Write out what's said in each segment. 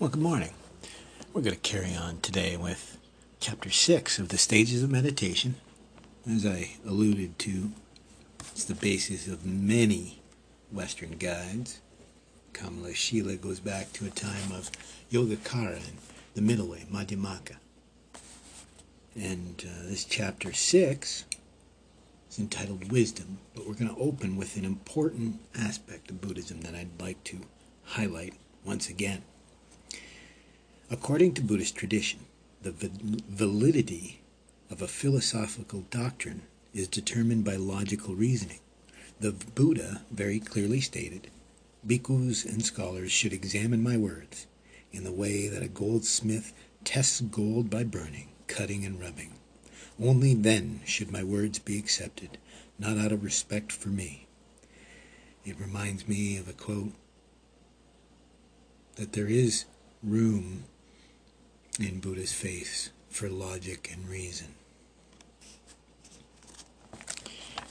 Well, good morning. We're going to carry on today with chapter 6 of the stages of meditation. As I alluded to, it's the basis of many Western guides. Kamalashila goes back to a time of Yogacara and the middle way, Madhyamaka. And uh, this chapter 6 is entitled Wisdom, but we're going to open with an important aspect of Buddhism that I'd like to highlight once again. According to Buddhist tradition, the validity of a philosophical doctrine is determined by logical reasoning. The Buddha very clearly stated, Bhikkhus and scholars should examine my words in the way that a goldsmith tests gold by burning, cutting, and rubbing. Only then should my words be accepted, not out of respect for me. It reminds me of a quote that there is room in Buddha's faith for logic and reason.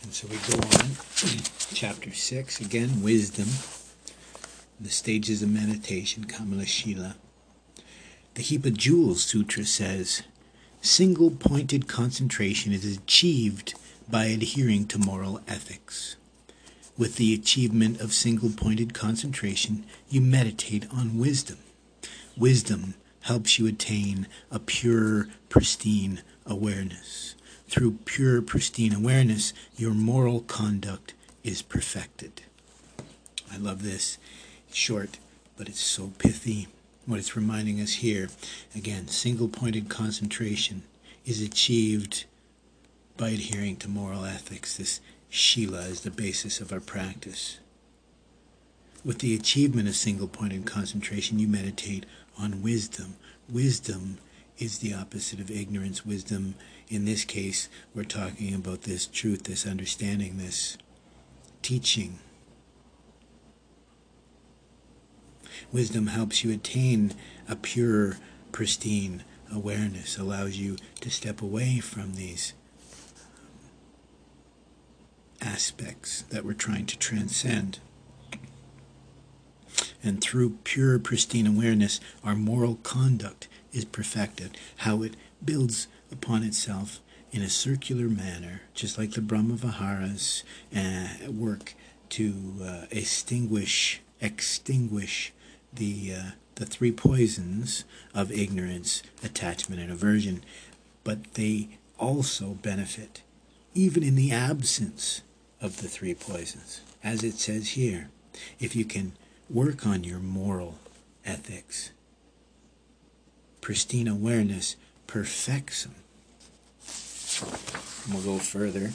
And so we go on, chapter 6, again, wisdom, the stages of meditation, Kamalashila. The Heap of Jewels Sutra says, single pointed concentration is achieved by adhering to moral ethics. With the achievement of single pointed concentration, you meditate on wisdom. Wisdom helps you attain a pure, pristine awareness. Through pure, pristine awareness, your moral conduct is perfected. I love this. It's short, but it's so pithy. What it's reminding us here again, single pointed concentration is achieved by adhering to moral ethics. This Shila is the basis of our practice. With the achievement of single pointed concentration, you meditate on wisdom. Wisdom is the opposite of ignorance. Wisdom, in this case, we're talking about this truth, this understanding, this teaching. Wisdom helps you attain a pure, pristine awareness, allows you to step away from these aspects that we're trying to transcend and through pure, pristine awareness, our moral conduct is perfected, how it builds upon itself in a circular manner, just like the Brahma Viharas uh, work to uh, extinguish, extinguish the, uh, the three poisons of ignorance, attachment, and aversion. But they also benefit, even in the absence of the three poisons. As it says here, if you can Work on your moral ethics. Pristine awareness perfects them. We'll go further.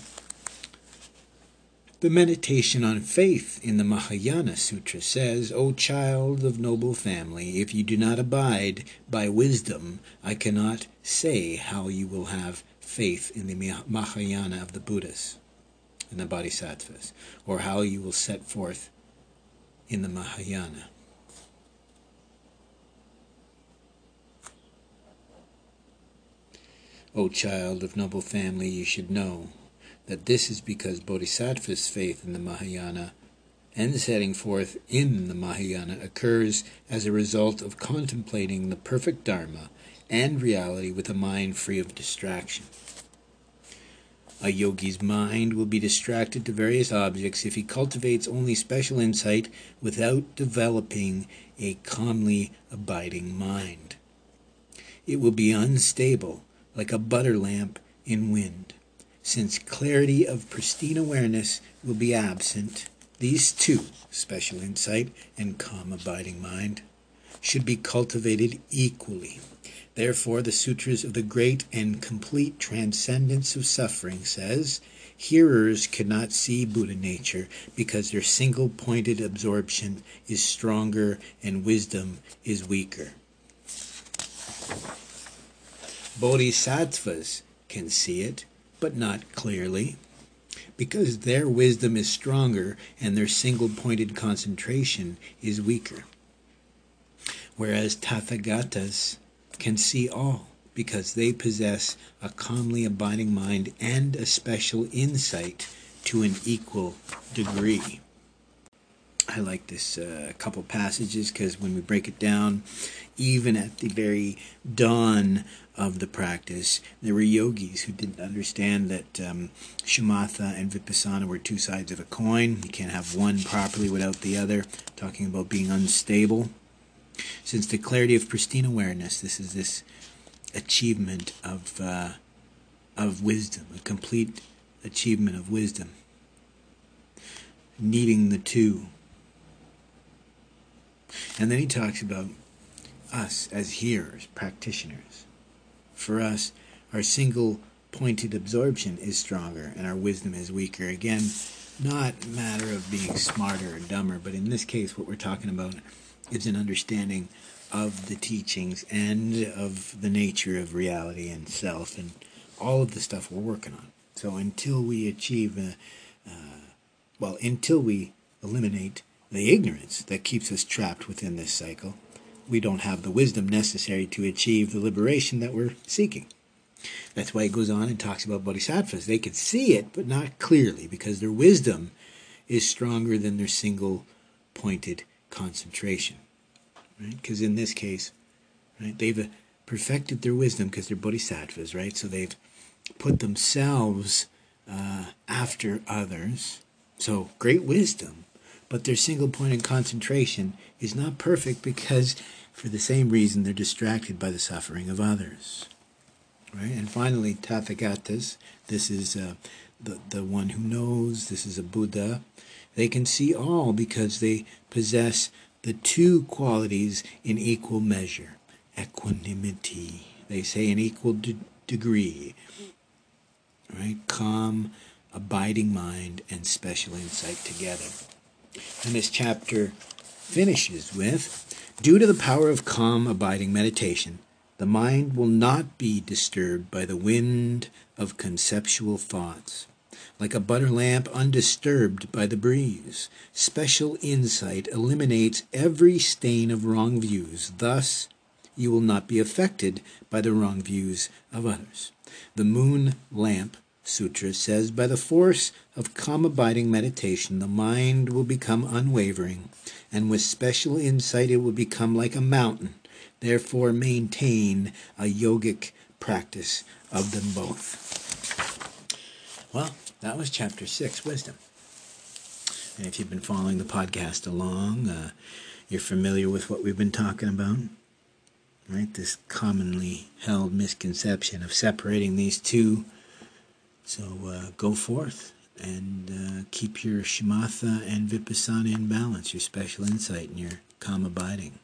The meditation on faith in the Mahayana Sutra says, O child of noble family, if you do not abide by wisdom, I cannot say how you will have faith in the Mahayana of the Buddhas and the Bodhisattvas, or how you will set forth in the Mahayana. O child of noble family, you should know that this is because Bodhisattva's faith in the Mahayana and setting forth in the Mahayana occurs as a result of contemplating the perfect Dharma and reality with a mind free of distraction. A yogi's mind will be distracted to various objects if he cultivates only special insight without developing a calmly abiding mind. It will be unstable, like a butter lamp in wind. Since clarity of pristine awareness will be absent, these two, special insight and calm abiding mind, should be cultivated equally. Therefore, the Sutras of the Great and Complete Transcendence of Suffering says, Hearers cannot see Buddha nature because their single pointed absorption is stronger and wisdom is weaker. Bodhisattvas can see it, but not clearly, because their wisdom is stronger and their single pointed concentration is weaker. Whereas Tathagatas can see all because they possess a calmly abiding mind and a special insight to an equal degree. I like this uh, couple passages because when we break it down, even at the very dawn of the practice, there were yogis who didn't understand that um, shamatha and vipassana were two sides of a coin. You can't have one properly without the other. Talking about being unstable. Since the clarity of pristine awareness, this is this achievement of uh, of wisdom, a complete achievement of wisdom, needing the two. And then he talks about us as hearers, practitioners. For us, our single pointed absorption is stronger and our wisdom is weaker. Again, not matter of being smarter or dumber, but in this case, what we're talking about is an understanding of the teachings and of the nature of reality and self and all of the stuff we're working on. So until we achieve, uh, uh, well, until we eliminate the ignorance that keeps us trapped within this cycle, we don't have the wisdom necessary to achieve the liberation that we're seeking. That's why he goes on and talks about bodhisattvas. They can see it, but not clearly, because their wisdom is stronger than their single pointed concentration. Right? Because in this case, right, they've perfected their wisdom because they're bodhisattvas, right? So they've put themselves uh, after others. So great wisdom, but their single pointed concentration is not perfect because, for the same reason, they're distracted by the suffering of others. Right? And finally, Tathagatas, this is uh, the, the one who knows, this is a Buddha. They can see all because they possess the two qualities in equal measure equanimity. They say in equal de- degree. Right? Calm, abiding mind, and special insight together. And this chapter finishes with Due to the power of calm, abiding meditation, the mind will not be disturbed by the wind of conceptual thoughts. Like a butter lamp undisturbed by the breeze, special insight eliminates every stain of wrong views. Thus, you will not be affected by the wrong views of others. The moon lamp Sutra says, by the force of calm abiding meditation, the mind will become unwavering, and with special insight, it will become like a mountain. Therefore, maintain a yogic practice of them both. Well, that was chapter six, wisdom. And if you've been following the podcast along, uh, you're familiar with what we've been talking about. Right? This commonly held misconception of separating these two so uh, go forth and uh, keep your shamatha and vipassana in balance, your special insight and your calm abiding.